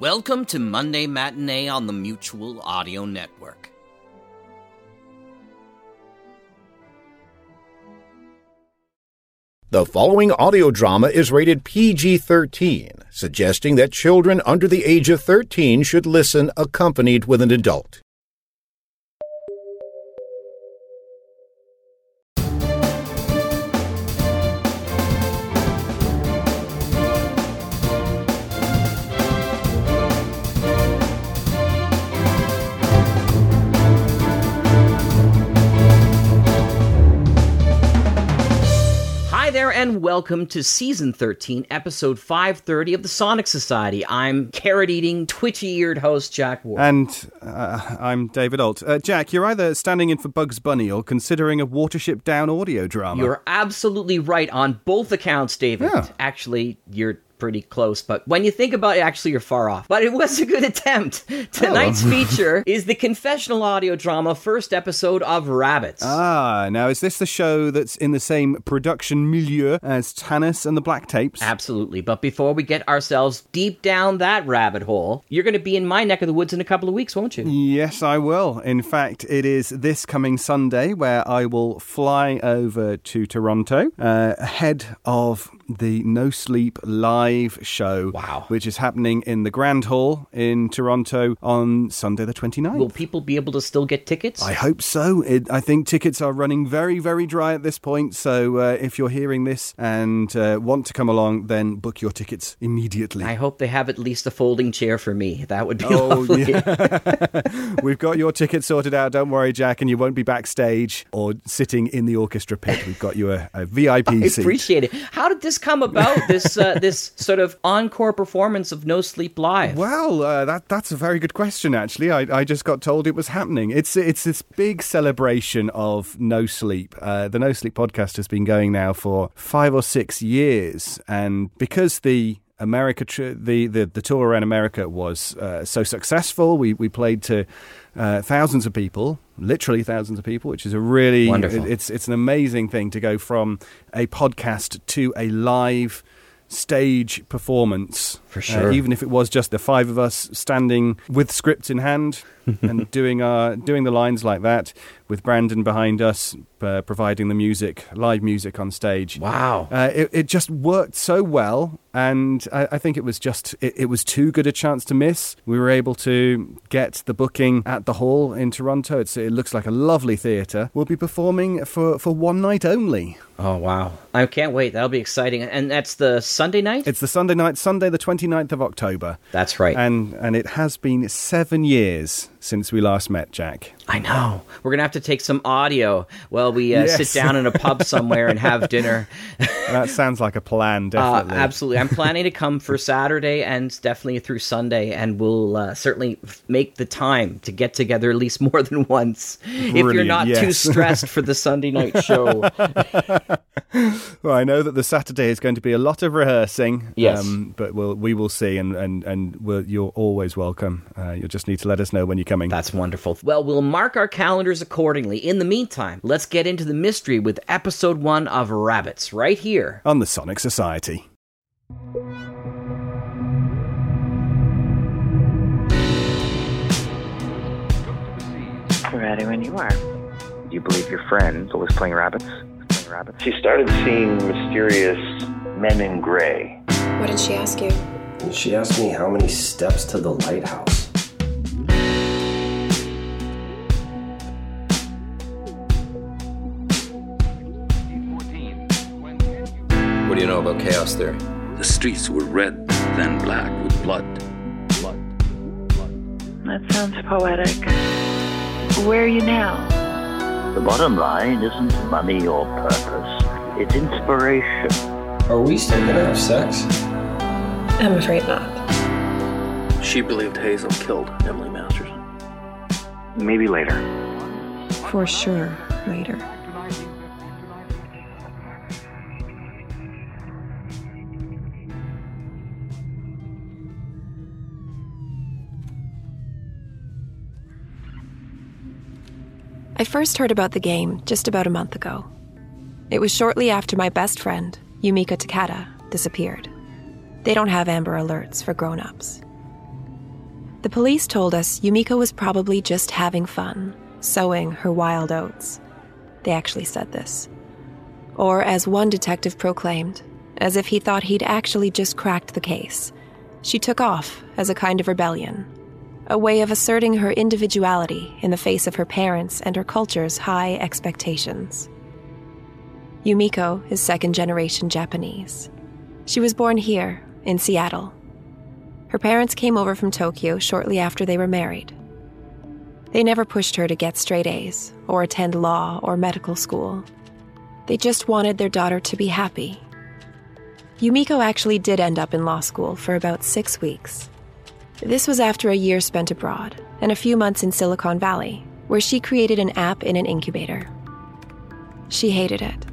Welcome to Monday Matinee on the Mutual Audio Network. The following audio drama is rated PG 13, suggesting that children under the age of 13 should listen accompanied with an adult. And welcome to season 13, episode 530 of the Sonic Society. I'm carrot eating, twitchy eared host Jack Ward. And uh, I'm David Ault. Uh, Jack, you're either standing in for Bugs Bunny or considering a Watership Down audio drama. You're absolutely right on both accounts, David. Yeah. Actually, you're pretty close, but when you think about it, actually, you're far off. But it was a good attempt. Tonight's Oh. feature is the confessional audio drama first episode of Rabbits. Ah, now is this the show that's in the same production milieu as Tanis and the Black Tapes? Absolutely. But before we get ourselves deep down that rabbit hole, you're going to be in my neck of the woods in a couple of weeks, won't you? Yes, I will. In fact, it is this coming Sunday where I will fly over to Toronto uh, ahead of the No Sleep live show. Wow. Which is happening in the Grand Hall in Toronto on Sunday the 29th. Will people be able to still get tickets? I hope so. It, I think tickets are running very, very dry at this point. So uh, if you're hearing this and uh, want to come along, then book your tickets immediately. I hope they have at least a folding chair for me. That would be Oh, lovely. We've got your tickets sorted out. Don't worry, Jack, and you won't be backstage or sitting in the orchestra pit. We've got you a, a VIP I seat. appreciate it. How did this come about? This uh, this sort of encore performance of No Sleep Live. Well, uh, that that's a very good question. Actually, I, I just got told it was happening. It's it's this big celebration of no sleep. Uh, the No Sleep podcast has been going now for five or six years, and because the America the, the the tour around America was uh, so successful, we we played to uh, thousands of people, literally thousands of people, which is a really Wonderful. it's it's an amazing thing to go from a podcast to a live stage performance For uh, sure. even if it was just the five of us standing with scripts in hand and doing our doing the lines like that with Brandon behind us uh, providing the music live music on stage Wow. uh, it, it just worked so well and I, I think it was just it, it was too good a chance to miss we were able to get the booking at the hall in Toronto it's, it looks like a lovely theatre we'll be performing for, for one night only Oh wow. I can't wait. That'll be exciting. And that's the Sunday night? it's the Sunday night Sunday the 29th of October That's right. and and it has been seven years since we last met, Jack. I know. We're going to have to take some audio while we uh, Yes. sit down in a pub somewhere and have dinner. That sounds like a plan, Uh, definitely. absolutely. I'm planning to come for Saturday and definitely through Sunday, and we'll uh, certainly make the time to get together at least more than once. if you're Brilliant, not too stressed for the Sunday night show. Well, I know that the Saturday is going to be a lot of rehearsing. um, Yes. but we'll we will see, and and and we'll, you're always welcome. Uh, you'll just need to let us know when you're coming. That's wonderful. Well, we'll mark our calendars accordingly. In the meantime, let's get into the mystery with episode one of Rabbits right here. on the Sonic Society. Ready when you are. Do you believe your friend was playing rabbits? Playing rabbits? She started seeing mysterious men in gray. What did she ask you? She asked me how many steps to the lighthouse. Do you know about chaos theory? The streets were red, then black with blood. That sounds poetic. Where are you now? The bottom line isn't money or purpose, it's inspiration. Are we still gonna have sex? I'm afraid not. She believed Hazel killed Emily Masters. Maybe later. For sure, later. I first heard about the game just about a month ago. It was shortly after my best friend, Yumiko Takada, disappeared. They don't have Amber Alerts for grown ups. The police told us Yumiko was probably just having fun, sowing her wild oats. They actually said this. Or, as one detective proclaimed, as if he thought he'd actually just cracked the case, she took off as a kind of rebellion, a way of asserting her individuality in the face of her parents' and her culture's high expectations. Yumiko is second generation Japanese. She was born here, in Seattle. Her parents came over from Tokyo shortly after they were married. They never pushed her to get straight A's or attend law or medical school. They just wanted their daughter to be happy. Yumiko actually did end up in law school for about six weeks. This was after a year spent abroad and a few months in Silicon Valley, where she created an app in an incubator. She hated it.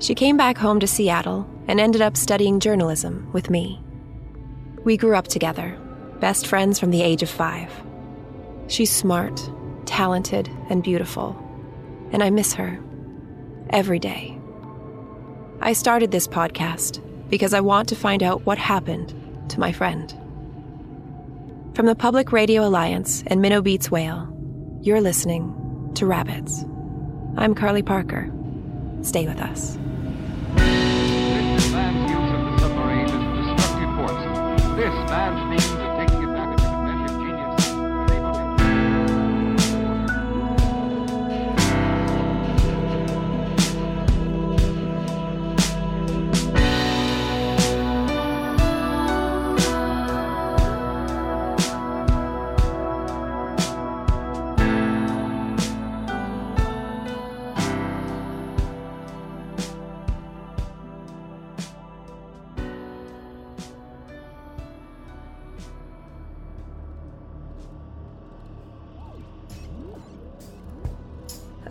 She came back home to Seattle and ended up studying journalism with me. We grew up together, best friends from the age of five. She's smart, talented, and beautiful, and I miss her every day. I started this podcast because I want to find out what happened to my friend. From the Public Radio Alliance and Minnow Beats Whale, you're listening to Rabbits. I'm Carly Parker. Stay with us.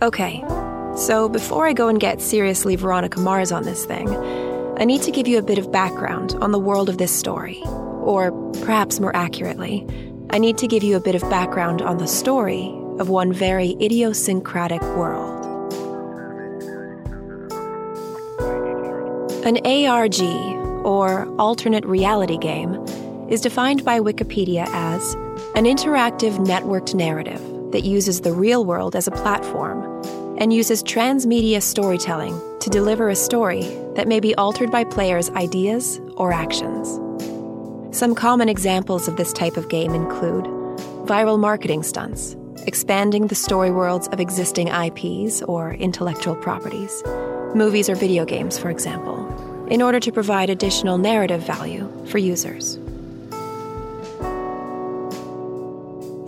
Okay, so before I go and get seriously Veronica Mars on this thing, I need to give you a bit of background on the world of this story. Or perhaps more accurately, I need to give you a bit of background on the story of one very idiosyncratic world. An ARG, or alternate reality game, is defined by Wikipedia as an interactive networked narrative that uses the real world as a platform and uses transmedia storytelling to deliver a story that may be altered by players' ideas or actions. Some common examples of this type of game include viral marketing stunts, expanding the story worlds of existing IPs or intellectual properties, movies or video games, for example, in order to provide additional narrative value for users.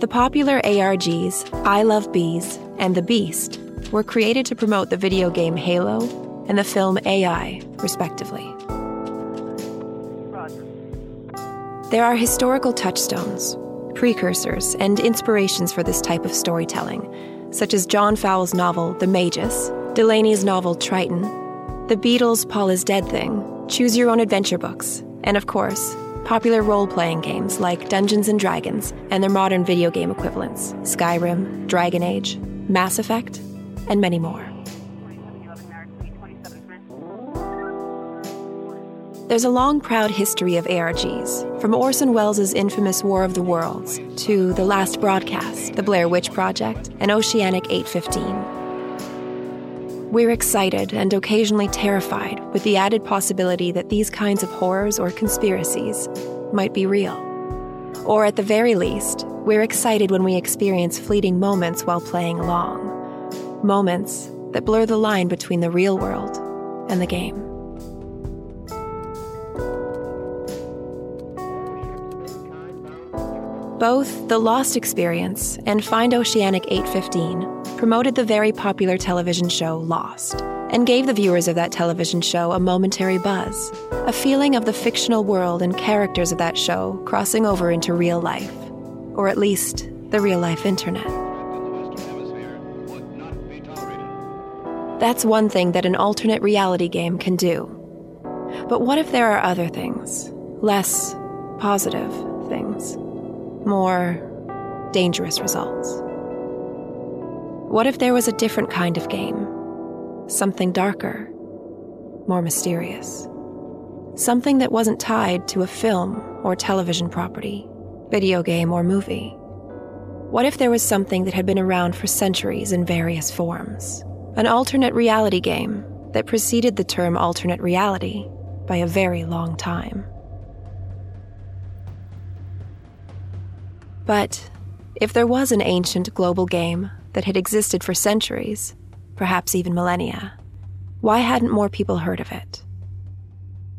The popular ARGs I Love Bees and The Beast were created to promote the video game Halo and the film AI, respectively. There are historical touchstones, precursors, and inspirations for this type of storytelling, such as John Fowles' novel The Magus, Delany's novel Triton, the Beatles' Paul is Dead thing, Choose Your Own Adventure books, and of course, popular role playing games like Dungeons and Dragons and their modern video game equivalents Skyrim, Dragon Age, Mass Effect, and many more. There's a long, proud history of ARGs, from Orson Welles' infamous War of the Worlds to The Last Broadcast, The Blair Witch Project, and Oceanic 815. We're excited and occasionally terrified with the added possibility that these kinds of horrors or conspiracies might be real. Or at the very least, we're excited when we experience fleeting moments while playing along. Moments that blur the line between the real world and the game. Both The Lost Experience and Find Oceanic 815 promoted the very popular television show Lost and gave the viewers of that television show a momentary buzz, a feeling of the fictional world and characters of that show crossing over into real life, or at least the real life internet. That's one thing that an alternate reality game can do. But what if there are other things? Less positive things? More dangerous results? What if there was a different kind of game? Something darker, more mysterious. Something that wasn't tied to a film or television property, video game or movie. What if there was something that had been around for centuries in various forms? An alternate reality game that preceded the term alternate reality by a very long time. But if there was an ancient global game that had existed for centuries, perhaps even millennia, why hadn't more people heard of it?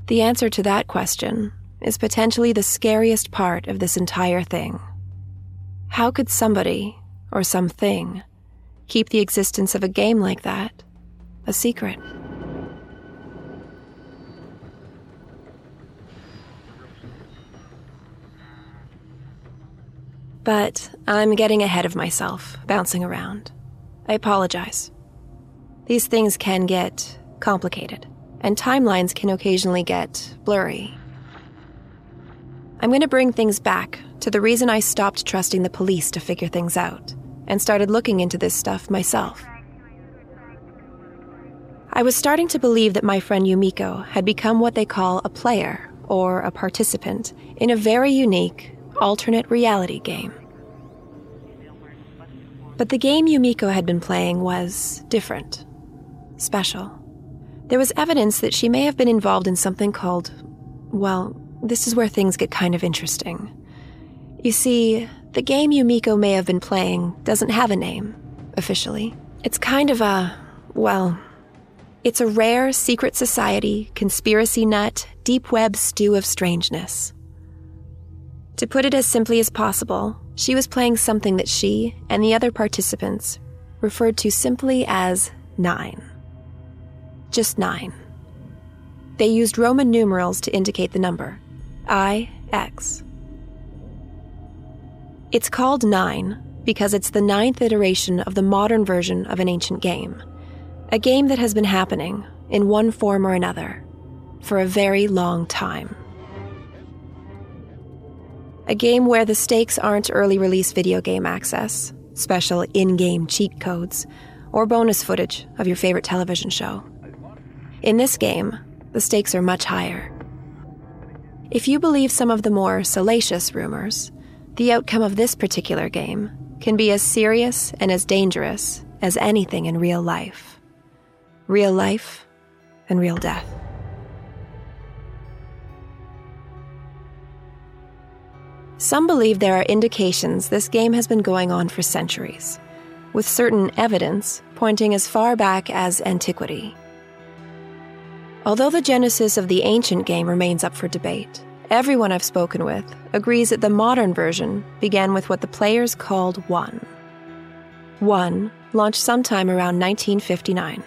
The answer to that question is potentially the scariest part of this entire thing. How could somebody, or something, keep the existence of a game like that a secret? But I'm getting ahead of myself, bouncing around. I apologize. These things can get complicated, and timelines can occasionally get blurry. I'm going to bring things back to the reason I stopped trusting the police to figure things out and started looking into this stuff myself. I was starting to believe that my friend Yumiko had become what they call a player or a participant in a very unique alternate reality game. But the game Yumiko had been playing was different, special. There was evidence that she may have been involved in something called, well, this is where things get kind of interesting. You see, the game Yumiko may have been playing doesn't have a name, officially. It's kind of a, well, it's a rare secret society, conspiracy nut, deep web stew of strangeness. To put it as simply as possible, she was playing something that she and the other participants referred to simply as Nine. Just nine. They used Roman numerals to indicate the number I, X. It's called Nine because it's the ninth iteration of the modern version of an ancient game. A game that has been happening, in one form or another, for a very long time. A game where the stakes aren't early release video game access, special in game cheat codes, or bonus footage of your favorite television show. In this game, the stakes are much higher. If you believe some of the more salacious rumors, the outcome of this particular game can be as serious and as dangerous as anything in real life. Real life and real death. Some believe there are indications this game has been going on for centuries, with certain evidence pointing as far back as antiquity. Although the genesis of the ancient game remains up for debate, everyone I've spoken with agrees that the modern version began with what the players called One. One launched sometime around 1959.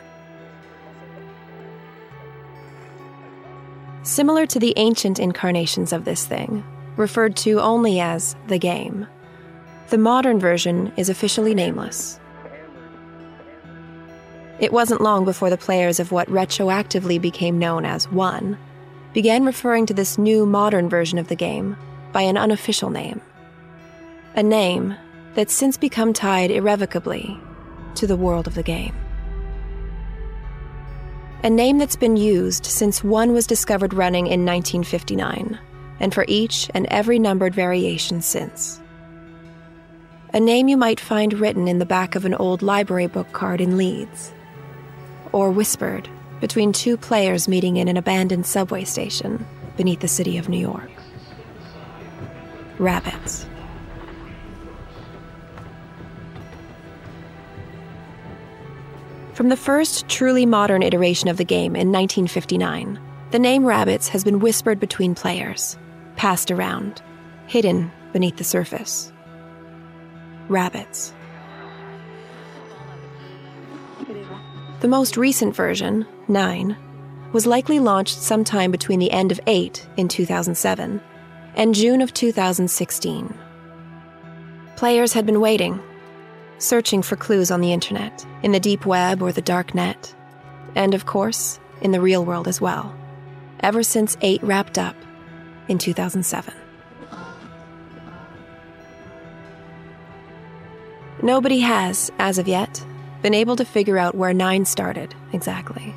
Similar to the ancient incarnations of this thing, referred to only as the game. The modern version is officially nameless. It wasn't long before the players of what retroactively became known as One began referring to this new modern version of the game by an unofficial name. A name that's since become tied irrevocably to the world of the game. A name that's been used since One was discovered running in 1959 and for each and every numbered variation since. A name you might find written in the back of an old library book card in Leeds, or whispered between two players meeting in an abandoned subway station beneath the city of New York. Rabbits. From the first truly modern iteration of the game in 1959, the name Rabbits has been whispered between players passed around, hidden beneath the surface. Rabbits. The most recent version, 9, was likely launched sometime between the end of 8 in 2007 and June of 2016. Players had been waiting, searching for clues on the internet, in the deep web or the dark net, and of course, in the real world as well, ever since 8 wrapped up in 2007. Nobody has, as of yet, been able to figure out where 9 started exactly.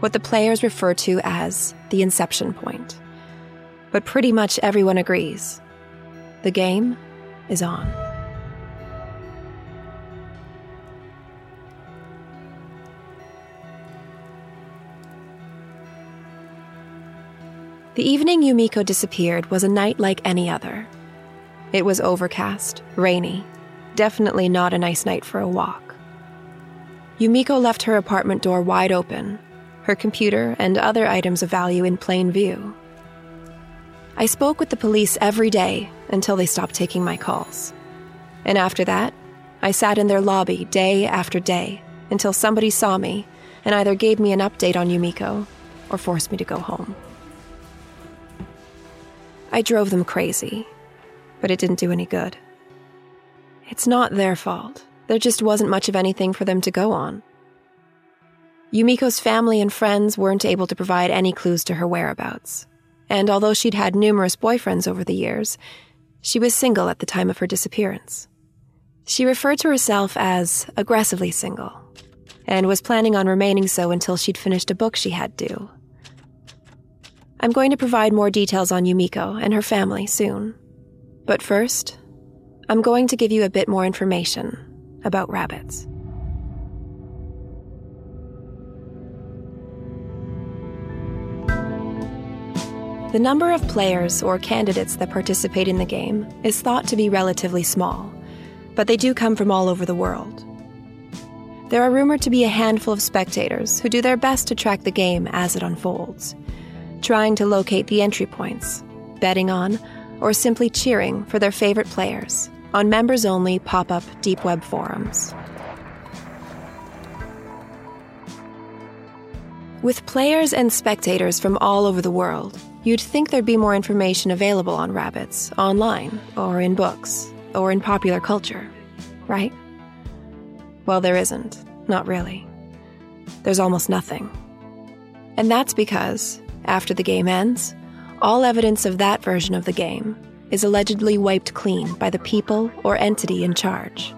What the players refer to as the inception point. But pretty much everyone agrees the game is on. The evening Yumiko disappeared was a night like any other. It was overcast, rainy, definitely not a nice night for a walk. Yumiko left her apartment door wide open, her computer and other items of value in plain view. I spoke with the police every day until they stopped taking my calls. And after that, I sat in their lobby day after day until somebody saw me and either gave me an update on Yumiko or forced me to go home. I drove them crazy, but it didn't do any good. It's not their fault. There just wasn't much of anything for them to go on. Yumiko's family and friends weren't able to provide any clues to her whereabouts. And although she'd had numerous boyfriends over the years, she was single at the time of her disappearance. She referred to herself as aggressively single, and was planning on remaining so until she'd finished a book she had due. I'm going to provide more details on Yumiko and her family soon. But first, I'm going to give you a bit more information about rabbits. The number of players or candidates that participate in the game is thought to be relatively small, but they do come from all over the world. There are rumored to be a handful of spectators who do their best to track the game as it unfolds trying to locate the entry points, betting on, or simply cheering for their favorite players on members only pop up deep web forums. With players and spectators from all over the world, you'd think there'd be more information available on rabbits online, or in books, or in popular culture, right? Well, there isn't. Not really. There's almost nothing. And that's because, after the game ends, all evidence of that version of the game is allegedly wiped clean by the people or entity in charge.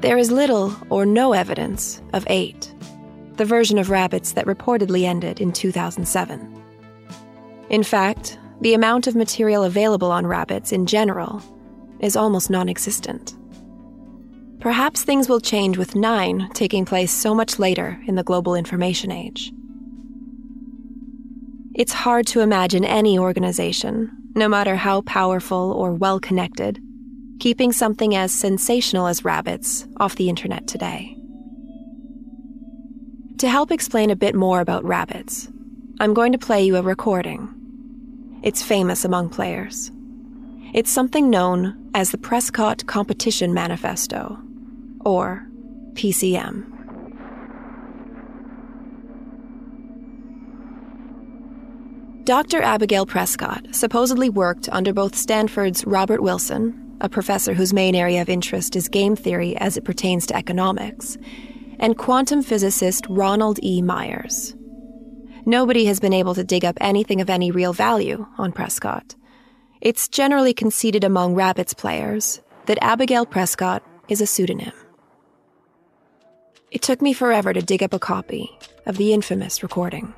There is little or no evidence of 8, the version of rabbits that reportedly ended in 2007. In fact, the amount of material available on rabbits in general is almost non existent. Perhaps things will change with 9 taking place so much later in the global information age. It's hard to imagine any organization, no matter how powerful or well connected, keeping something as sensational as rabbits off the internet today. To help explain a bit more about rabbits, I'm going to play you a recording. It's famous among players. It's something known as the Prescott Competition Manifesto, or PCM. Dr. Abigail Prescott supposedly worked under both Stanford's Robert Wilson, a professor whose main area of interest is game theory as it pertains to economics, and quantum physicist Ronald E. Myers. Nobody has been able to dig up anything of any real value on Prescott. It's generally conceded among Rabbits players that Abigail Prescott is a pseudonym. It took me forever to dig up a copy of the infamous recording.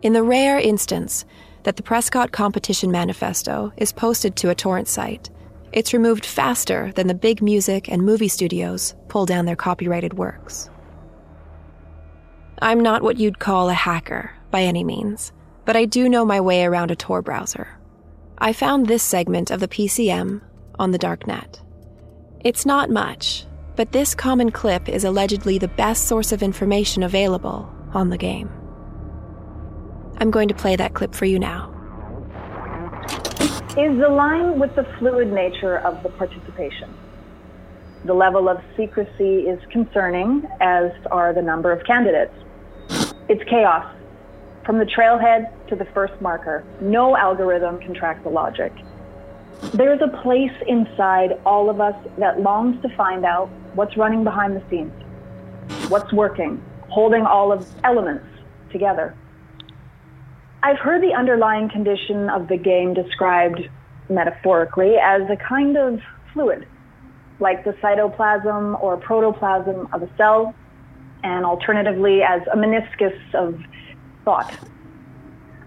In the rare instance that the Prescott Competition Manifesto is posted to a torrent site, it's removed faster than the big music and movie studios pull down their copyrighted works. I'm not what you'd call a hacker, by any means, but I do know my way around a Tor browser. I found this segment of the PCM on the darknet. It's not much, but this common clip is allegedly the best source of information available on the game. I'm going to play that clip for you now. Is the line with the fluid nature of the participation? The level of secrecy is concerning, as are the number of candidates. It's chaos. From the trailhead to the first marker, no algorithm can track the logic. There's a place inside all of us that longs to find out what's running behind the scenes, what's working, holding all of elements together. I've heard the underlying condition of the game described metaphorically as a kind of fluid, like the cytoplasm or protoplasm of a cell, and alternatively as a meniscus of thought,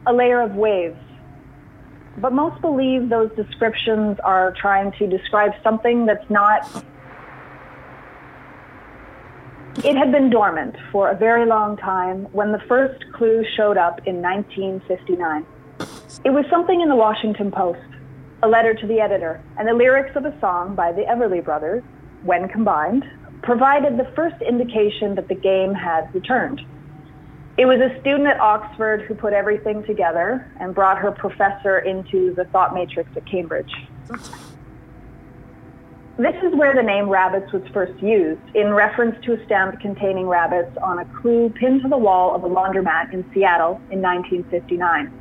a layer of waves. But most believe those descriptions are trying to describe something that's not it had been dormant for a very long time when the first clue showed up in 1959. It was something in the Washington Post, a letter to the editor, and the lyrics of a song by the Everly Brothers, when combined, provided the first indication that the game had returned. It was a student at Oxford who put everything together and brought her professor into the thought matrix at Cambridge. This is where the name rabbits was first used, in reference to a stamp containing rabbits on a clue pinned to the wall of a laundromat in Seattle in 1959.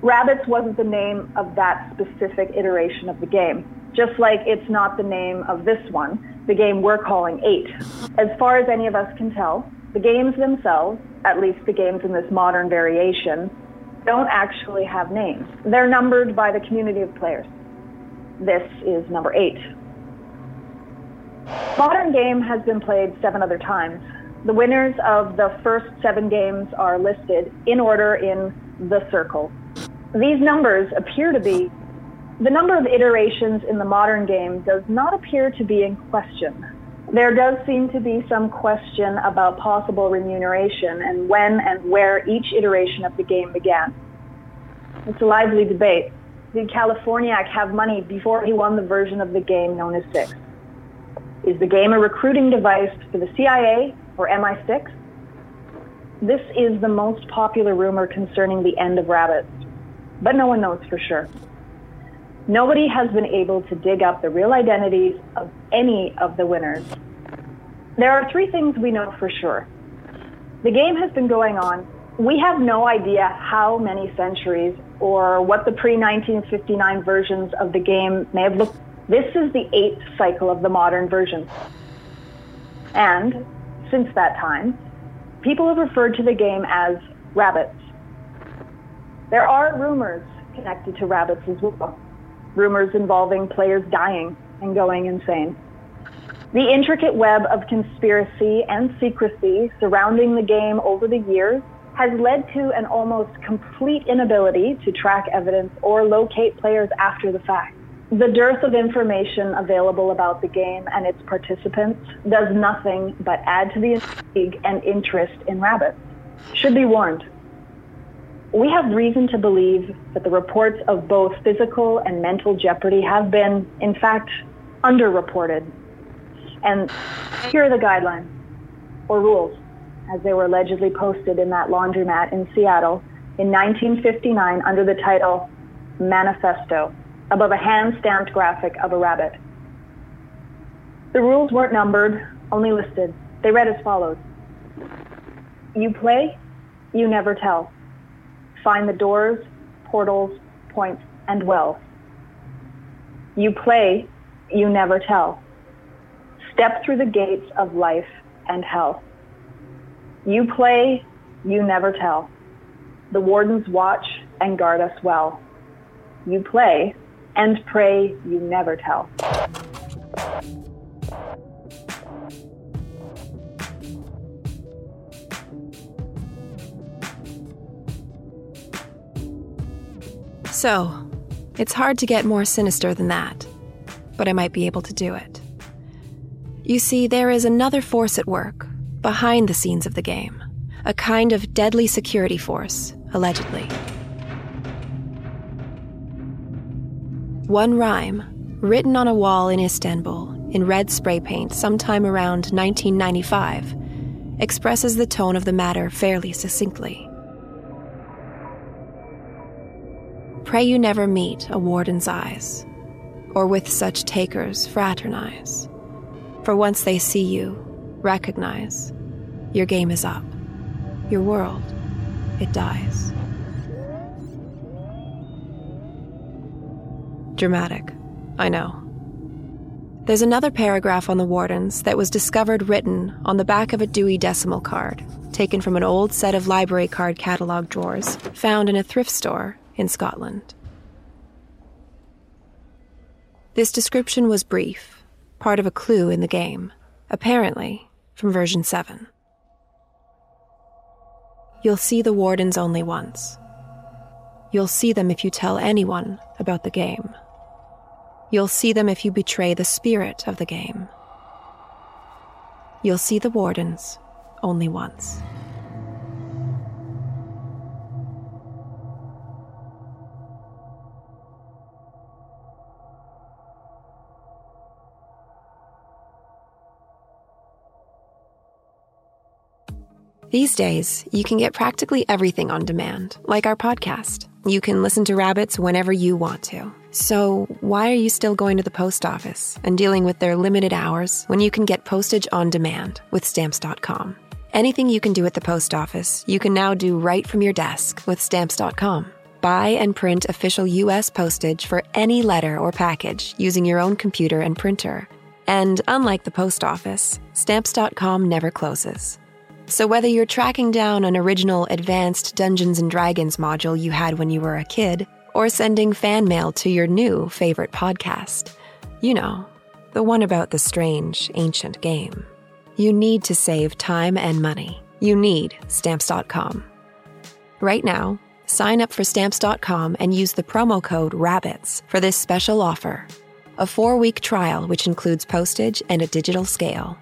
Rabbits wasn't the name of that specific iteration of the game, just like it's not the name of this one, the game we're calling 8. As far as any of us can tell, the games themselves, at least the games in this modern variation, don't actually have names. They're numbered by the community of players. This is number eight. Modern game has been played seven other times. The winners of the first seven games are listed in order in the circle. These numbers appear to be the number of iterations in the modern game does not appear to be in question. There does seem to be some question about possible remuneration and when and where each iteration of the game began. It's a lively debate did Californiac have money before he won the version of the game known as Six? Is the game a recruiting device for the CIA or MI6? This is the most popular rumor concerning the end of rabbits, but no one knows for sure. Nobody has been able to dig up the real identities of any of the winners. There are three things we know for sure. The game has been going on we have no idea how many centuries or what the pre-1959 versions of the game may have looked. This is the eighth cycle of the modern version. And since that time, people have referred to the game as rabbits. There are rumors connected to rabbits as well. Rumors involving players dying and going insane. The intricate web of conspiracy and secrecy surrounding the game over the years has led to an almost complete inability to track evidence or locate players after the fact. The dearth of information available about the game and its participants does nothing but add to the intrigue and interest in rabbits. Should be warned. We have reason to believe that the reports of both physical and mental jeopardy have been, in fact, underreported. And here are the guidelines or rules as they were allegedly posted in that laundromat in Seattle in 1959 under the title Manifesto, above a hand-stamped graphic of a rabbit. The rules weren't numbered, only listed. They read as follows. You play, you never tell. Find the doors, portals, points, and wells. You play, you never tell. Step through the gates of life and hell. You play, you never tell. The wardens watch and guard us well. You play and pray, you never tell. So, it's hard to get more sinister than that, but I might be able to do it. You see, there is another force at work behind the scenes of the game, a kind of deadly security force, allegedly. One rhyme, written on a wall in Istanbul in red spray paint sometime around 1995, expresses the tone of the matter fairly succinctly. Pray you never meet a warden's eyes. or with such takers fraternize. For once they see you, recognize, your game is up. Your world, it dies. Dramatic, I know. There's another paragraph on the Wardens that was discovered written on the back of a Dewey Decimal card, taken from an old set of library card catalog drawers found in a thrift store in Scotland. This description was brief, part of a clue in the game, apparently from version 7. You'll see the Wardens only once. You'll see them if you tell anyone about the game. You'll see them if you betray the spirit of the game. You'll see the Wardens only once. These days, you can get practically everything on demand, like our podcast. You can listen to rabbits whenever you want to. So, why are you still going to the post office and dealing with their limited hours when you can get postage on demand with stamps.com? Anything you can do at the post office, you can now do right from your desk with stamps.com. Buy and print official U.S. postage for any letter or package using your own computer and printer. And unlike the post office, stamps.com never closes. So, whether you're tracking down an original advanced Dungeons and Dragons module you had when you were a kid, or sending fan mail to your new favorite podcast, you know, the one about the strange, ancient game, you need to save time and money. You need Stamps.com. Right now, sign up for Stamps.com and use the promo code RABBITS for this special offer a four week trial, which includes postage and a digital scale.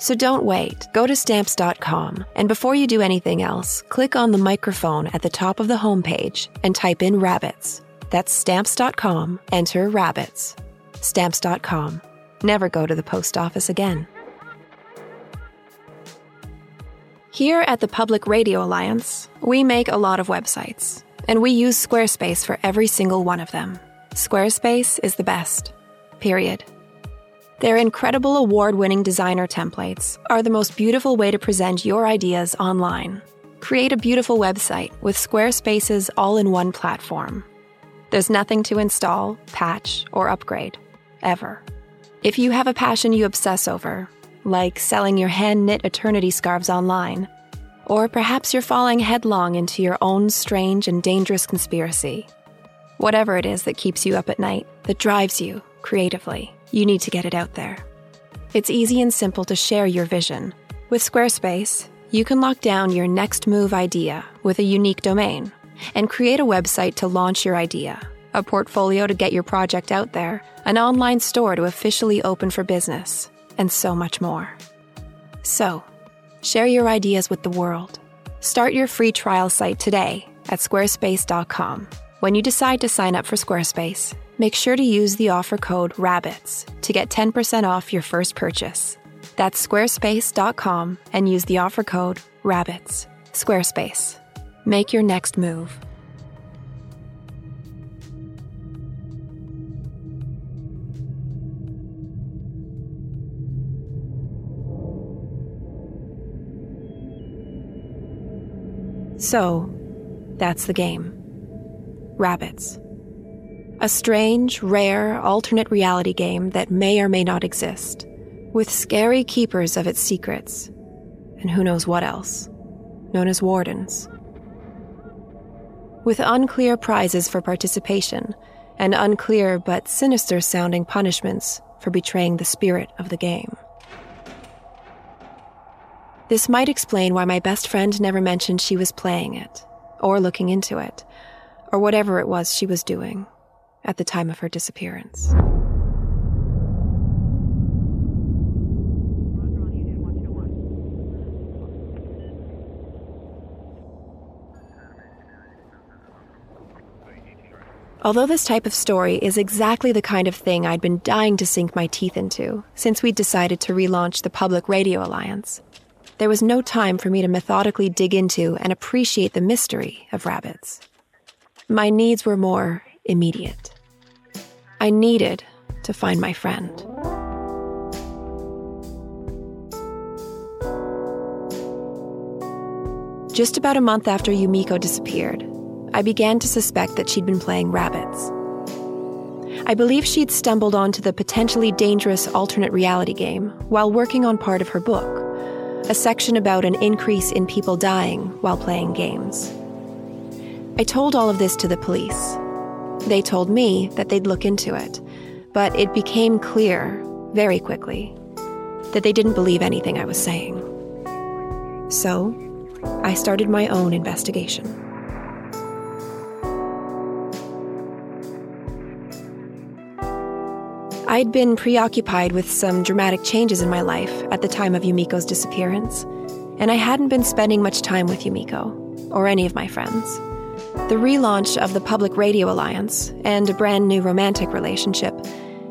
So don't wait. Go to stamps.com and before you do anything else, click on the microphone at the top of the homepage and type in rabbits. That's stamps.com. Enter rabbits. Stamps.com. Never go to the post office again. Here at the Public Radio Alliance, we make a lot of websites, and we use Squarespace for every single one of them. Squarespace is the best. Period. Their incredible award winning designer templates are the most beautiful way to present your ideas online. Create a beautiful website with Squarespace's all in one platform. There's nothing to install, patch, or upgrade, ever. If you have a passion you obsess over, like selling your hand knit eternity scarves online, or perhaps you're falling headlong into your own strange and dangerous conspiracy, whatever it is that keeps you up at night, that drives you creatively you need to get it out there. It's easy and simple to share your vision. With Squarespace, you can lock down your next move idea with a unique domain and create a website to launch your idea, a portfolio to get your project out there, an online store to officially open for business, and so much more. So, share your ideas with the world. Start your free trial site today at squarespace.com. When you decide to sign up for Squarespace, make sure to use the offer code RABBITS to get 10% off your first purchase. That's squarespace.com and use the offer code RABBITS. Squarespace. Make your next move. So, that's the game. Rabbits. A strange, rare, alternate reality game that may or may not exist, with scary keepers of its secrets, and who knows what else, known as wardens. With unclear prizes for participation, and unclear but sinister sounding punishments for betraying the spirit of the game. This might explain why my best friend never mentioned she was playing it, or looking into it, or whatever it was she was doing at the time of her disappearance. Although this type of story is exactly the kind of thing I'd been dying to sink my teeth into since we'd decided to relaunch the Public Radio Alliance, there was no time for me to methodically dig into and appreciate the mystery of rabbits. My needs were more immediate. I needed, to find my friend. Just about a month after Yumiko disappeared, I began to suspect that she'd been playing rabbits. I believe she'd stumbled onto the potentially dangerous alternate reality game while working on part of her book, a section about an increase in people dying while playing games. I told all of this to the police. They told me that they'd look into it, but it became clear, very quickly, that they didn't believe anything I was saying. So, I started my own investigation. I'd been preoccupied with some dramatic changes in my life at the time of Yumiko's disappearance, and I hadn't been spending much time with Yumiko, or any of my friends. The relaunch of the Public Radio Alliance and a brand new romantic relationship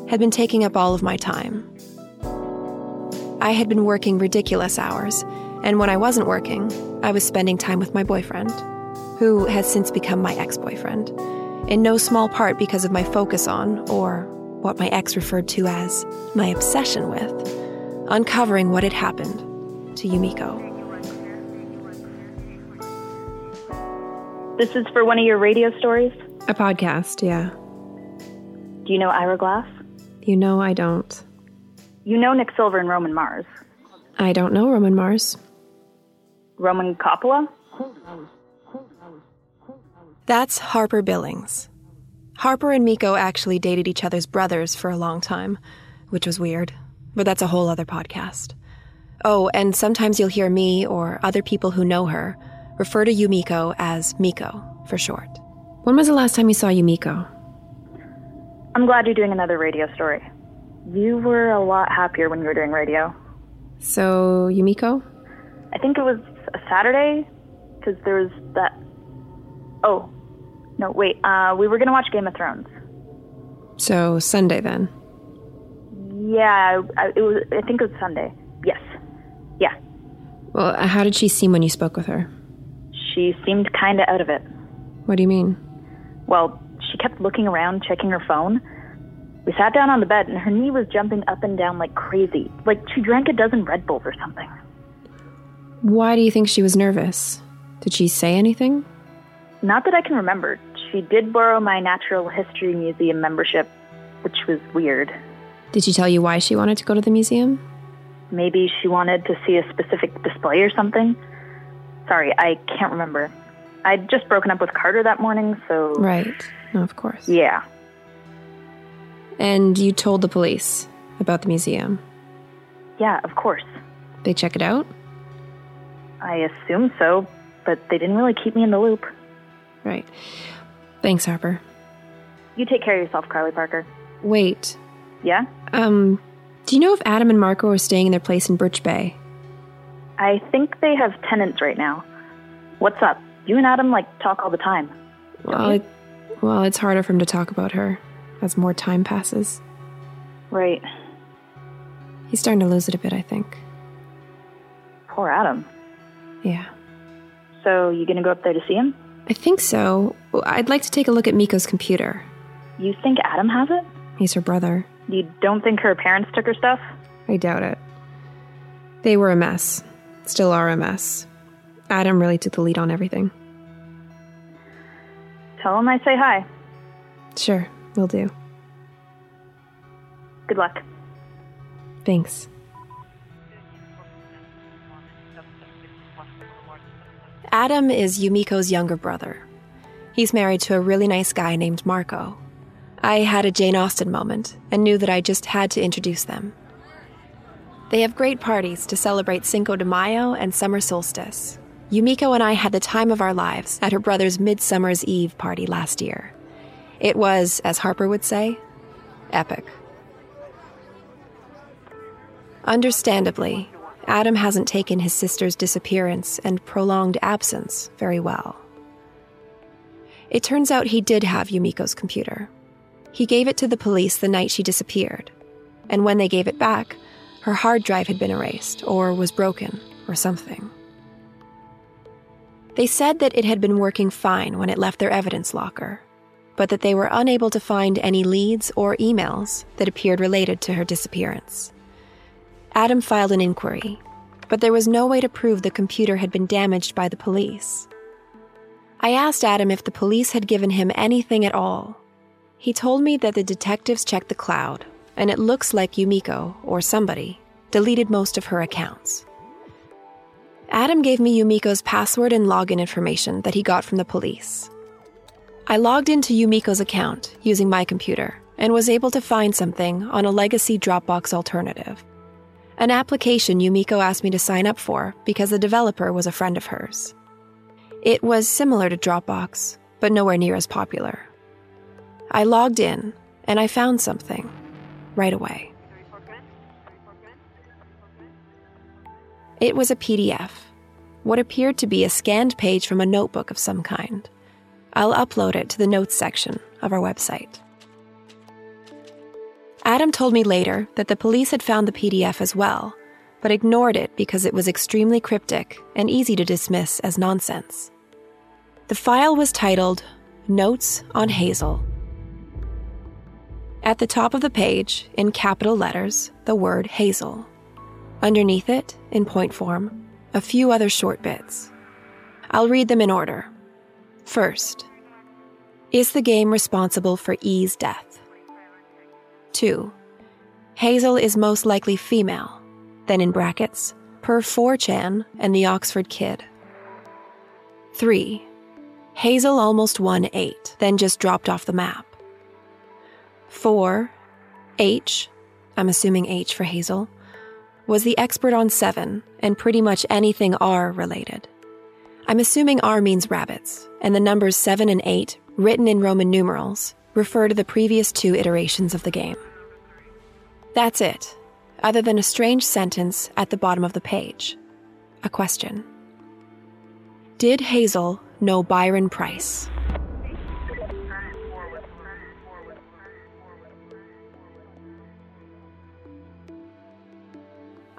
had been taking up all of my time. I had been working ridiculous hours, and when I wasn't working, I was spending time with my boyfriend, who has since become my ex boyfriend, in no small part because of my focus on, or what my ex referred to as my obsession with, uncovering what had happened to Yumiko. This is for one of your radio stories? A podcast, yeah. Do you know Ira Glass? You know I don't. You know Nick Silver and Roman Mars. I don't know Roman Mars. Roman Coppola? That's Harper Billings. Harper and Miko actually dated each other's brothers for a long time, which was weird, but that's a whole other podcast. Oh, and sometimes you'll hear me or other people who know her refer to Yumiko as Miko for short. When was the last time you saw Yumiko? I'm glad you're doing another radio story. You were a lot happier when you were doing radio. So, Yumiko? I think it was a Saturday, because there was that. Oh, no, wait. Uh, we were going to watch Game of Thrones. So, Sunday then? Yeah, I, it was. I think it was Sunday. Yes. Yeah. Well, how did she seem when you spoke with her? She seemed kind of out of it. What do you mean? Well, she kept looking around, checking her phone. We sat down on the bed, and her knee was jumping up and down like crazy, like she drank a dozen Red Bulls or something. Why do you think she was nervous? Did she say anything? Not that I can remember. She did borrow my Natural History Museum membership, which was weird. Did she tell you why she wanted to go to the museum? Maybe she wanted to see a specific display or something. Sorry, I can't remember. I'd just broken up with Carter that morning, so. Right. No, of course. Yeah. And you told the police about the museum? Yeah, of course. They check it out? I assume so, but they didn't really keep me in the loop. Right. Thanks, Harper. You take care of yourself, Carly Parker. Wait. Yeah? Um, do you know if Adam and Marco are staying in their place in Birch Bay? I think they have tenants right now. What's up? You and Adam, like, talk all the time. Well, it, well, it's harder for him to talk about her as more time passes. Right. He's starting to lose it a bit, I think. Poor Adam. Yeah. So, you gonna go up there to see him? I think so. I'd like to take a look at Miko's computer. You think Adam has it? He's her brother. You don't think her parents took her stuff? I doubt it. They were a mess. Still are a mess. Adam really took the lead on everything. Tell him I say hi. Sure, we'll do. Good luck. Thanks. Adam is Yumiko's younger brother. He's married to a really nice guy named Marco. I had a Jane Austen moment and knew that I just had to introduce them. They have great parties to celebrate Cinco de Mayo and summer solstice. Yumiko and I had the time of our lives at her brother's Midsummer's Eve party last year. It was, as Harper would say, epic. Understandably, Adam hasn't taken his sister's disappearance and prolonged absence very well. It turns out he did have Yumiko's computer. He gave it to the police the night she disappeared, and when they gave it back, her hard drive had been erased, or was broken, or something. They said that it had been working fine when it left their evidence locker, but that they were unable to find any leads or emails that appeared related to her disappearance. Adam filed an inquiry, but there was no way to prove the computer had been damaged by the police. I asked Adam if the police had given him anything at all. He told me that the detectives checked the cloud, and it looks like Yumiko, or somebody, deleted most of her accounts. Adam gave me Yumiko's password and login information that he got from the police. I logged into Yumiko's account using my computer and was able to find something on a legacy Dropbox alternative. An application Yumiko asked me to sign up for because the developer was a friend of hers. It was similar to Dropbox, but nowhere near as popular. I logged in and I found something right away. It was a PDF, what appeared to be a scanned page from a notebook of some kind. I'll upload it to the notes section of our website. Adam told me later that the police had found the PDF as well, but ignored it because it was extremely cryptic and easy to dismiss as nonsense. The file was titled Notes on Hazel. At the top of the page, in capital letters, the word Hazel. Underneath it, in point form, a few other short bits. I'll read them in order. First, is the game responsible for E's death? 2. Hazel is most likely female, then in brackets, per 4chan and the Oxford Kid. 3. Hazel almost won 8, then just dropped off the map. 4. H, I'm assuming H for Hazel, was the expert on 7 and pretty much anything R related. I'm assuming R means rabbits, and the numbers 7 and 8, written in Roman numerals, refer to the previous two iterations of the game. That's it, other than a strange sentence at the bottom of the page. A question Did Hazel know Byron Price?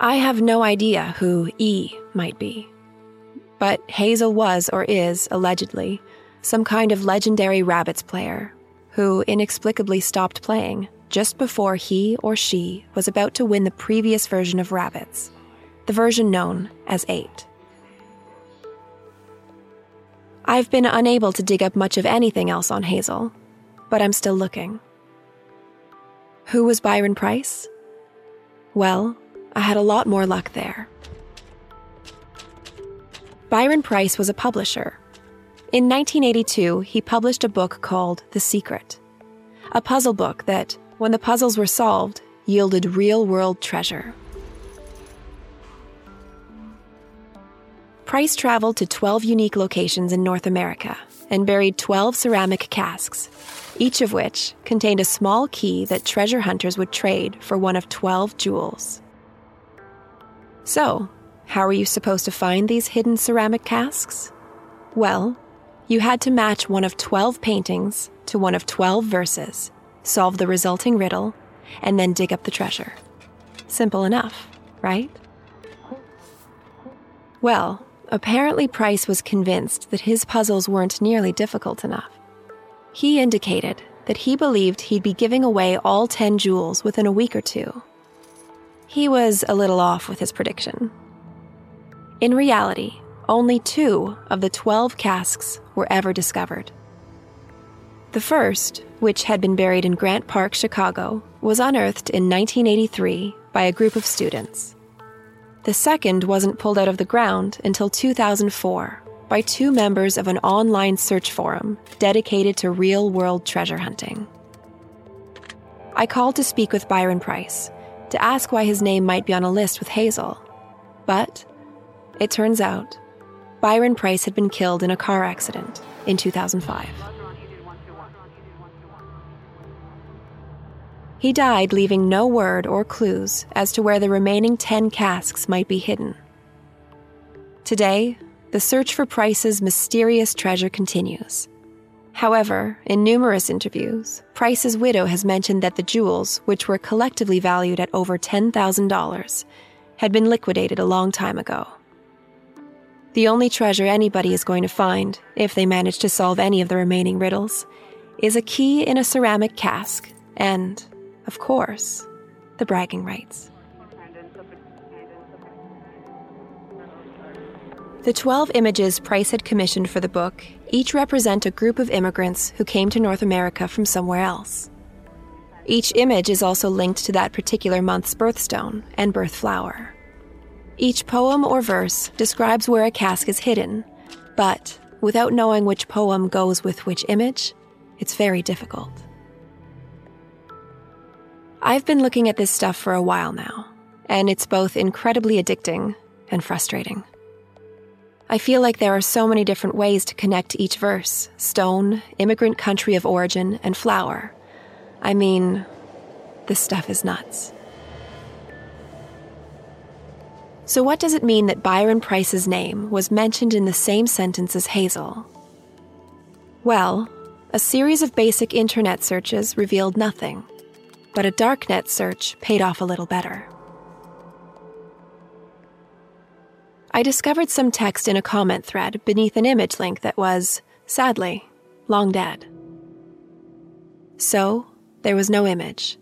I have no idea who E might be. But Hazel was, or is, allegedly, some kind of legendary rabbits player who inexplicably stopped playing just before he or she was about to win the previous version of rabbits, the version known as 8. I've been unable to dig up much of anything else on Hazel, but I'm still looking. Who was Byron Price? Well, I had a lot more luck there. Byron Price was a publisher. In 1982, he published a book called The Secret, a puzzle book that, when the puzzles were solved, yielded real world treasure. Price traveled to 12 unique locations in North America and buried 12 ceramic casks, each of which contained a small key that treasure hunters would trade for one of 12 jewels. So, how are you supposed to find these hidden ceramic casks? Well, you had to match one of 12 paintings to one of 12 verses, solve the resulting riddle, and then dig up the treasure. Simple enough, right? Well, apparently Price was convinced that his puzzles weren't nearly difficult enough. He indicated that he believed he'd be giving away all 10 jewels within a week or two. He was a little off with his prediction. In reality, only two of the 12 casks were ever discovered. The first, which had been buried in Grant Park, Chicago, was unearthed in 1983 by a group of students. The second wasn't pulled out of the ground until 2004 by two members of an online search forum dedicated to real world treasure hunting. I called to speak with Byron Price to ask why his name might be on a list with Hazel. But it turns out Byron Price had been killed in a car accident in 2005. He died leaving no word or clues as to where the remaining 10 casks might be hidden. Today, the search for Price's mysterious treasure continues. However, in numerous interviews, Price's widow has mentioned that the jewels, which were collectively valued at over $10,000, had been liquidated a long time ago. The only treasure anybody is going to find, if they manage to solve any of the remaining riddles, is a key in a ceramic cask, and, of course, the bragging rights. The 12 images Price had commissioned for the book each represent a group of immigrants who came to North America from somewhere else. Each image is also linked to that particular month's birthstone and birth flower. Each poem or verse describes where a cask is hidden, but without knowing which poem goes with which image, it's very difficult. I've been looking at this stuff for a while now, and it's both incredibly addicting and frustrating. I feel like there are so many different ways to connect each verse stone, immigrant country of origin, and flower. I mean, this stuff is nuts. So, what does it mean that Byron Price's name was mentioned in the same sentence as Hazel? Well, a series of basic internet searches revealed nothing, but a darknet search paid off a little better. I discovered some text in a comment thread beneath an image link that was, sadly, long dead. So, there was no image,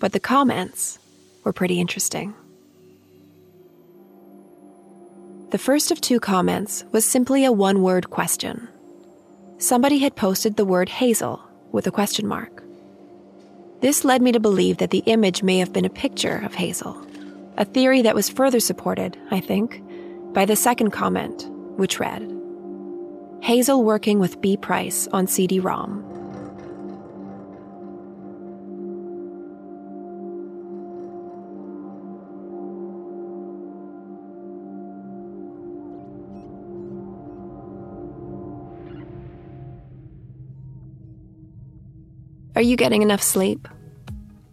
but the comments were pretty interesting. The first of two comments was simply a one word question. Somebody had posted the word Hazel with a question mark. This led me to believe that the image may have been a picture of Hazel, a theory that was further supported, I think, by the second comment, which read Hazel working with B. Price on CD ROM. Are you getting enough sleep?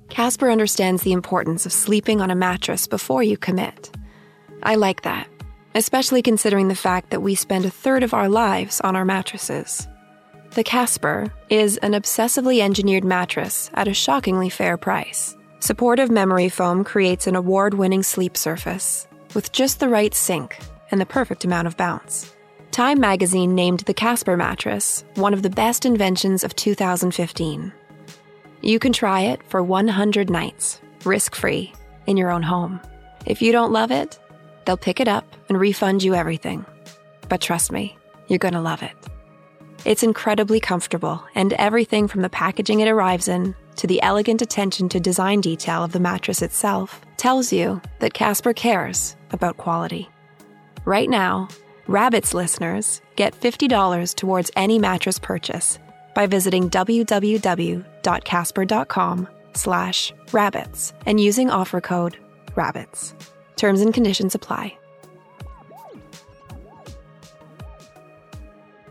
Casper understands the importance of sleeping on a mattress before you commit. I like that, especially considering the fact that we spend a third of our lives on our mattresses. The Casper is an obsessively engineered mattress at a shockingly fair price. Supportive memory foam creates an award winning sleep surface with just the right sink and the perfect amount of bounce. Time magazine named the Casper mattress one of the best inventions of 2015. You can try it for 100 nights, risk free, in your own home. If you don't love it, they'll pick it up and refund you everything. But trust me, you're going to love it. It's incredibly comfortable, and everything from the packaging it arrives in to the elegant attention to design detail of the mattress itself tells you that Casper cares about quality. Right now, Rabbits listeners get $50 towards any mattress purchase by visiting www.casper.com slash rabbits and using offer code rabbits. Terms and conditions apply.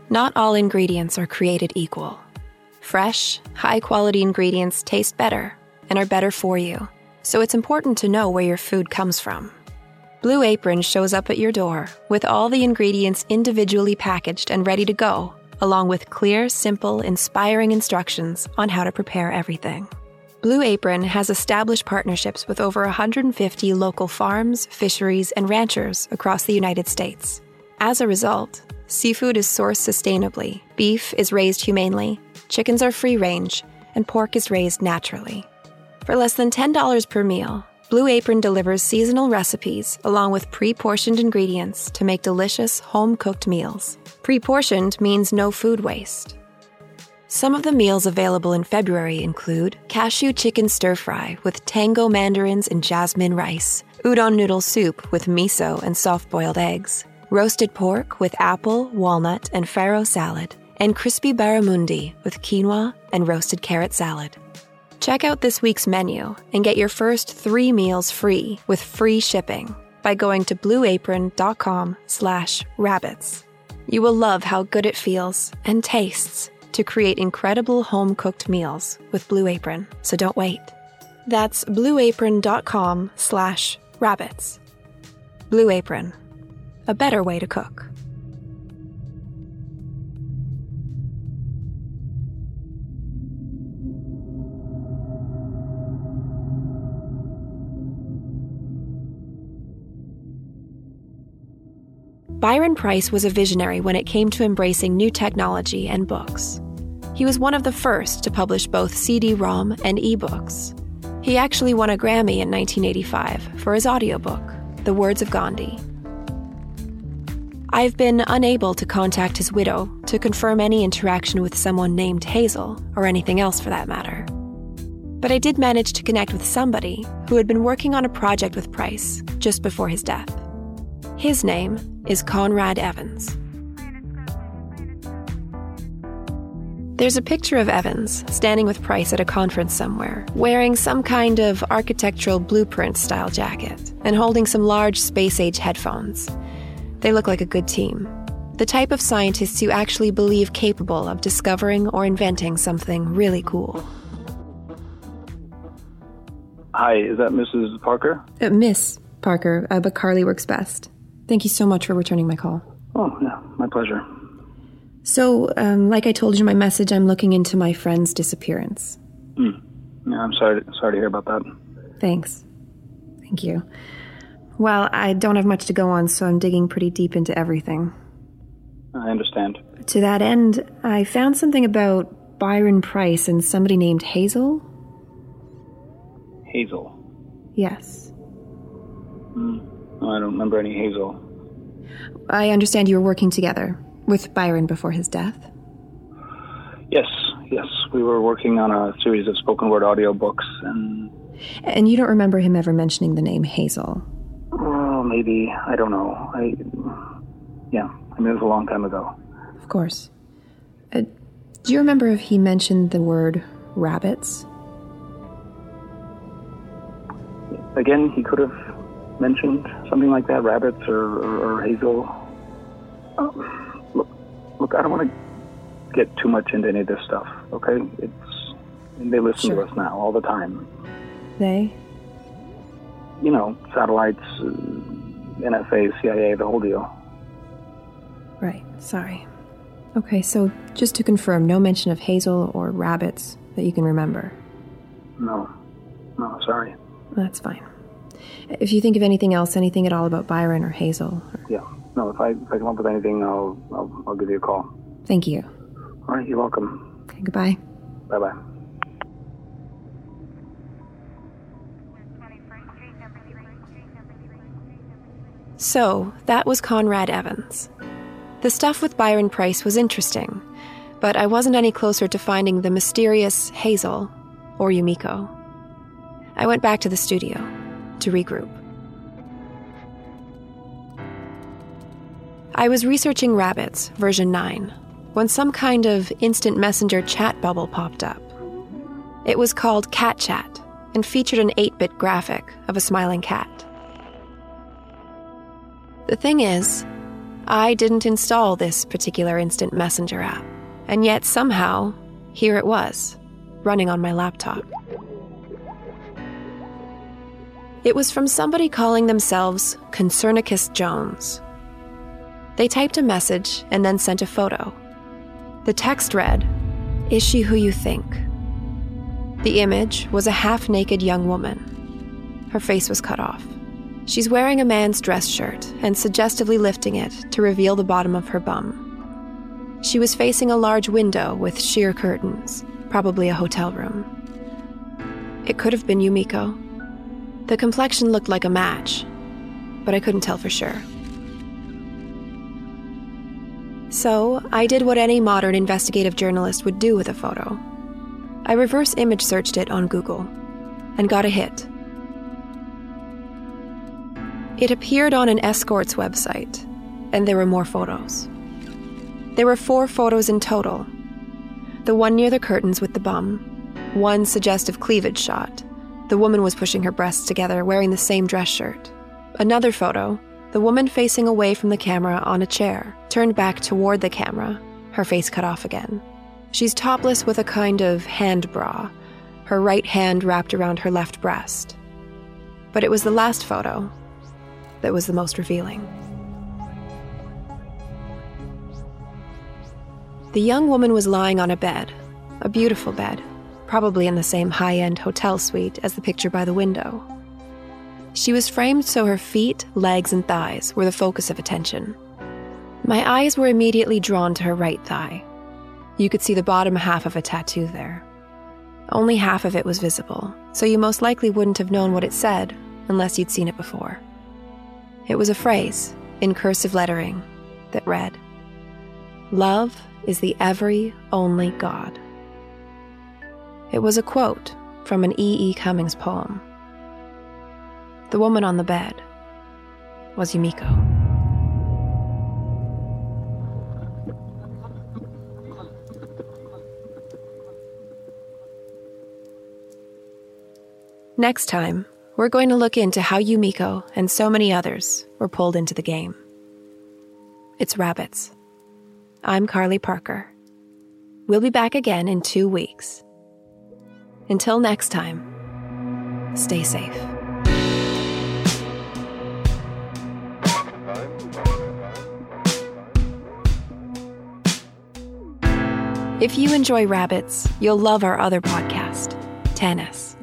Not all ingredients are created equal. Fresh, high quality ingredients taste better and are better for you, so it's important to know where your food comes from. Blue Apron shows up at your door with all the ingredients individually packaged and ready to go along with clear, simple, inspiring instructions on how to prepare everything. Blue Apron has established partnerships with over 150 local farms, fisheries, and ranchers across the United States. As a result, seafood is sourced sustainably, beef is raised humanely, chickens are free range, and pork is raised naturally. For less than $10 per meal, Blue Apron delivers seasonal recipes along with pre portioned ingredients to make delicious home cooked meals. Pre portioned means no food waste. Some of the meals available in February include cashew chicken stir fry with tango mandarins and jasmine rice, udon noodle soup with miso and soft boiled eggs, roasted pork with apple, walnut, and farro salad, and crispy barramundi with quinoa and roasted carrot salad. Check out this week's menu and get your first three meals free with free shipping by going to blueapron.com slash rabbits. You will love how good it feels and tastes to create incredible home-cooked meals with Blue Apron, so don't wait. That's blueapron.com slash rabbits. Blue Apron, a better way to cook. Byron Price was a visionary when it came to embracing new technology and books. He was one of the first to publish both CD ROM and ebooks. He actually won a Grammy in 1985 for his audiobook, The Words of Gandhi. I've been unable to contact his widow to confirm any interaction with someone named Hazel, or anything else for that matter. But I did manage to connect with somebody who had been working on a project with Price just before his death. His name is Conrad Evans. There's a picture of Evans standing with Price at a conference somewhere, wearing some kind of architectural blueprint style jacket and holding some large space age headphones. They look like a good team. The type of scientists you actually believe capable of discovering or inventing something really cool. Hi, is that Mrs. Parker? Uh, Miss Parker, uh, but Carly works best. Thank you so much for returning my call. Oh, yeah, my pleasure. So, um, like I told you my message, I'm looking into my friend's disappearance. Hmm. Yeah, I'm sorry. Sorry to hear about that. Thanks. Thank you. Well, I don't have much to go on, so I'm digging pretty deep into everything. I understand. To that end, I found something about Byron Price and somebody named Hazel. Hazel. Yes. Hmm. I don't remember any Hazel. I understand you were working together with Byron before his death. Yes, yes. We were working on a series of spoken word audiobooks and. And you don't remember him ever mentioning the name Hazel? Well, maybe. I don't know. I. Yeah, I mean, it was a long time ago. Of course. Uh, do you remember if he mentioned the word rabbits? Again, he could have mentioned something like that rabbits or, or, or hazel. Oh, look, I don't want to get too much into any of this stuff, okay? It's. They listen Sure. to us now all the time. They? You know, satellites, uh, NSA, CIA, the whole deal. Right, sorry. Okay, so just to confirm, no mention of Hazel or rabbits that you can remember. No, no, sorry. That's fine. If you think of anything else, anything at all about Byron or Hazel, Yeah, no. If I if I come up with anything, I'll I'll, I'll give you a call. thank you. All right, you're welcome. Okay, goodbye. Bye bye. So, that was Conrad Evans. The stuff with Byron Price was interesting, but I wasn't any closer to finding the mysterious Hazel or Yumiko. I went back to the studio to regroup. I was researching Rabbits, version 9, when some kind of instant messenger chat bubble popped up. It was called Cat Chat and featured an 8 bit graphic of a smiling cat. The thing is, I didn't install this particular instant messenger app, and yet somehow, here it was, running on my laptop. It was from somebody calling themselves Concernicus Jones. They typed a message and then sent a photo. The text read, Is she who you think? The image was a half naked young woman. Her face was cut off. She's wearing a man's dress shirt and suggestively lifting it to reveal the bottom of her bum. She was facing a large window with sheer curtains, probably a hotel room. It could have been Yumiko. The complexion looked like a match, but I couldn't tell for sure. So, I did what any modern investigative journalist would do with a photo. I reverse image searched it on Google and got a hit. It appeared on an escort's website, and there were more photos. There were four photos in total the one near the curtains with the bum, one suggestive cleavage shot. The woman was pushing her breasts together, wearing the same dress shirt. Another photo, the woman facing away from the camera on a chair, turned back toward the camera, her face cut off again. She's topless with a kind of hand bra, her right hand wrapped around her left breast. But it was the last photo that was the most revealing. The young woman was lying on a bed, a beautiful bed, probably in the same high end hotel suite as the picture by the window. She was framed so her feet, legs, and thighs were the focus of attention. My eyes were immediately drawn to her right thigh. You could see the bottom half of a tattoo there. Only half of it was visible, so you most likely wouldn't have known what it said unless you'd seen it before. It was a phrase in cursive lettering that read Love is the every only God. It was a quote from an E. E. Cummings poem. The woman on the bed was Yumiko. Next time, we're going to look into how Yumiko and so many others were pulled into the game. It's Rabbits. I'm Carly Parker. We'll be back again in two weeks. Until next time, stay safe. If you enjoy rabbits, you'll love our other podcast, Tanis.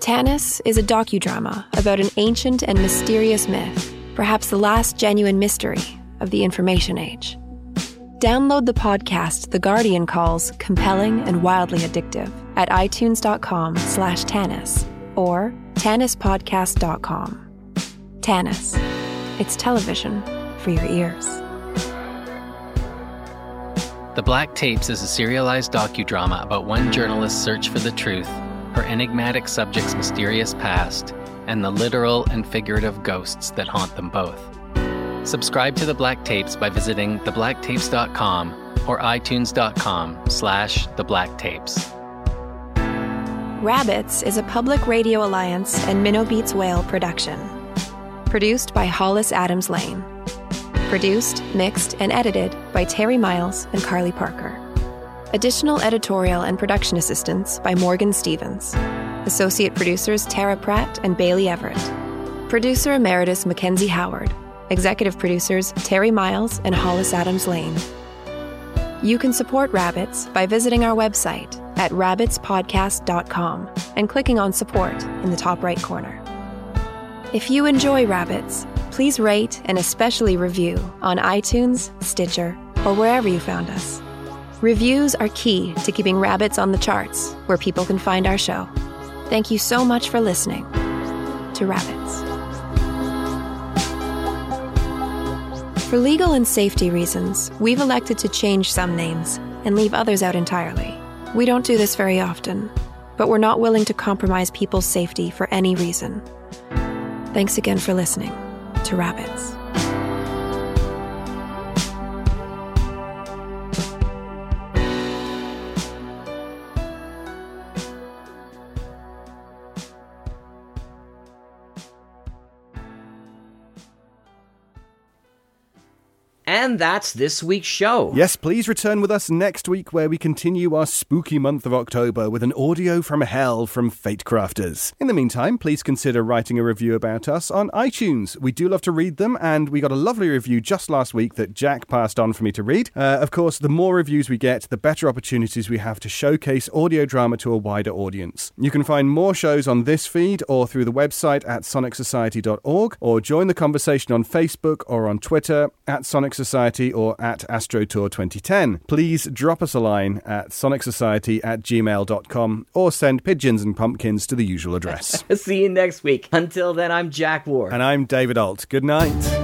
Tanis is a docudrama about an ancient and mysterious myth, perhaps the last genuine mystery of the information age. Download the podcast The Guardian calls compelling and wildly addictive at itunes.com slash Tanis or tanispodcast.com. Tanis. It's television for your ears. The Black Tapes is a serialized docudrama about one journalist's search for the truth, her enigmatic subject's mysterious past, and the literal and figurative ghosts that haunt them both. Subscribe to The Black Tapes by visiting theblacktapes.com or itunes.com slash theblacktapes. Rabbits is a Public Radio Alliance and Minnow Beats Whale production. Produced by Hollis Adams Lane. Produced, mixed, and edited by Terry Miles and Carly Parker. Additional editorial and production assistance by Morgan Stevens. Associate producers Tara Pratt and Bailey Everett. Producer Emeritus Mackenzie Howard. Executive producers Terry Miles and Hollis Adams Lane. You can support Rabbits by visiting our website at rabbitspodcast.com and clicking on support in the top right corner. If you enjoy Rabbits, please rate and especially review on iTunes, Stitcher, or wherever you found us. Reviews are key to keeping Rabbits on the charts where people can find our show. Thank you so much for listening to Rabbits. For legal and safety reasons, we've elected to change some names and leave others out entirely. We don't do this very often, but we're not willing to compromise people's safety for any reason. Thanks again for listening to Rabbits. And that's this week's show. Yes, please return with us next week where we continue our spooky month of October with an audio from hell from Fate Crafters. In the meantime, please consider writing a review about us on iTunes. We do love to read them, and we got a lovely review just last week that Jack passed on for me to read. Uh, of course, the more reviews we get, the better opportunities we have to showcase audio drama to a wider audience. You can find more shows on this feed or through the website at sonicsociety.org, or join the conversation on Facebook or on Twitter at Sonic Society or at AstroTour 2010. Please drop us a line at sonicsociety at gmail.com or send pigeons and pumpkins to the usual address. See you next week. Until then, I'm Jack Ward. and I'm David Ault. Good night.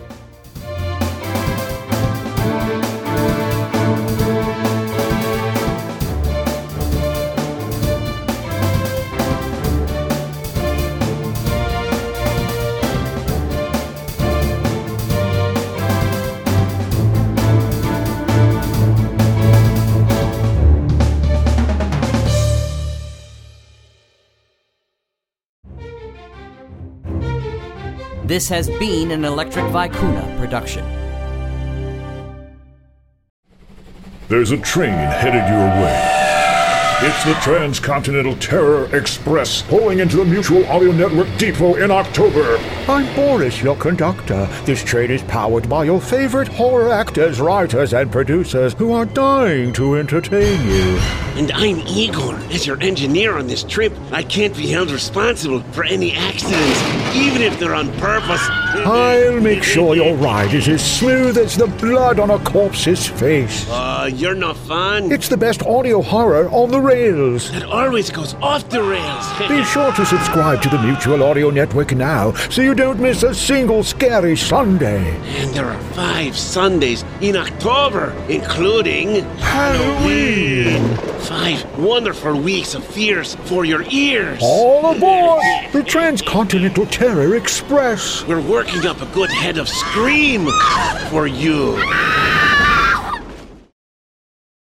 This has been an Electric Vicuna production. There's a train headed your way. It's the Transcontinental Terror Express pulling into the Mutual Audio Network depot in October. I'm Boris, your conductor. This train is powered by your favorite horror actors, writers, and producers who are dying to entertain you. And I'm Igor. As your engineer on this trip, I can't be held responsible for any accidents, even if they're on purpose. I'll make sure your ride is as smooth as the blood on a corpse's face. Uh, you're not fun. It's the best audio horror on the rails. It always goes off the rails. Be sure to subscribe to the Mutual Audio Network now so you don't miss a single scary Sunday. And there are five Sundays in October, including Halloween. Five wonderful weeks of fears for your ears. All aboard the Transcontinental Terror Express. We're working up a good head of scream for you.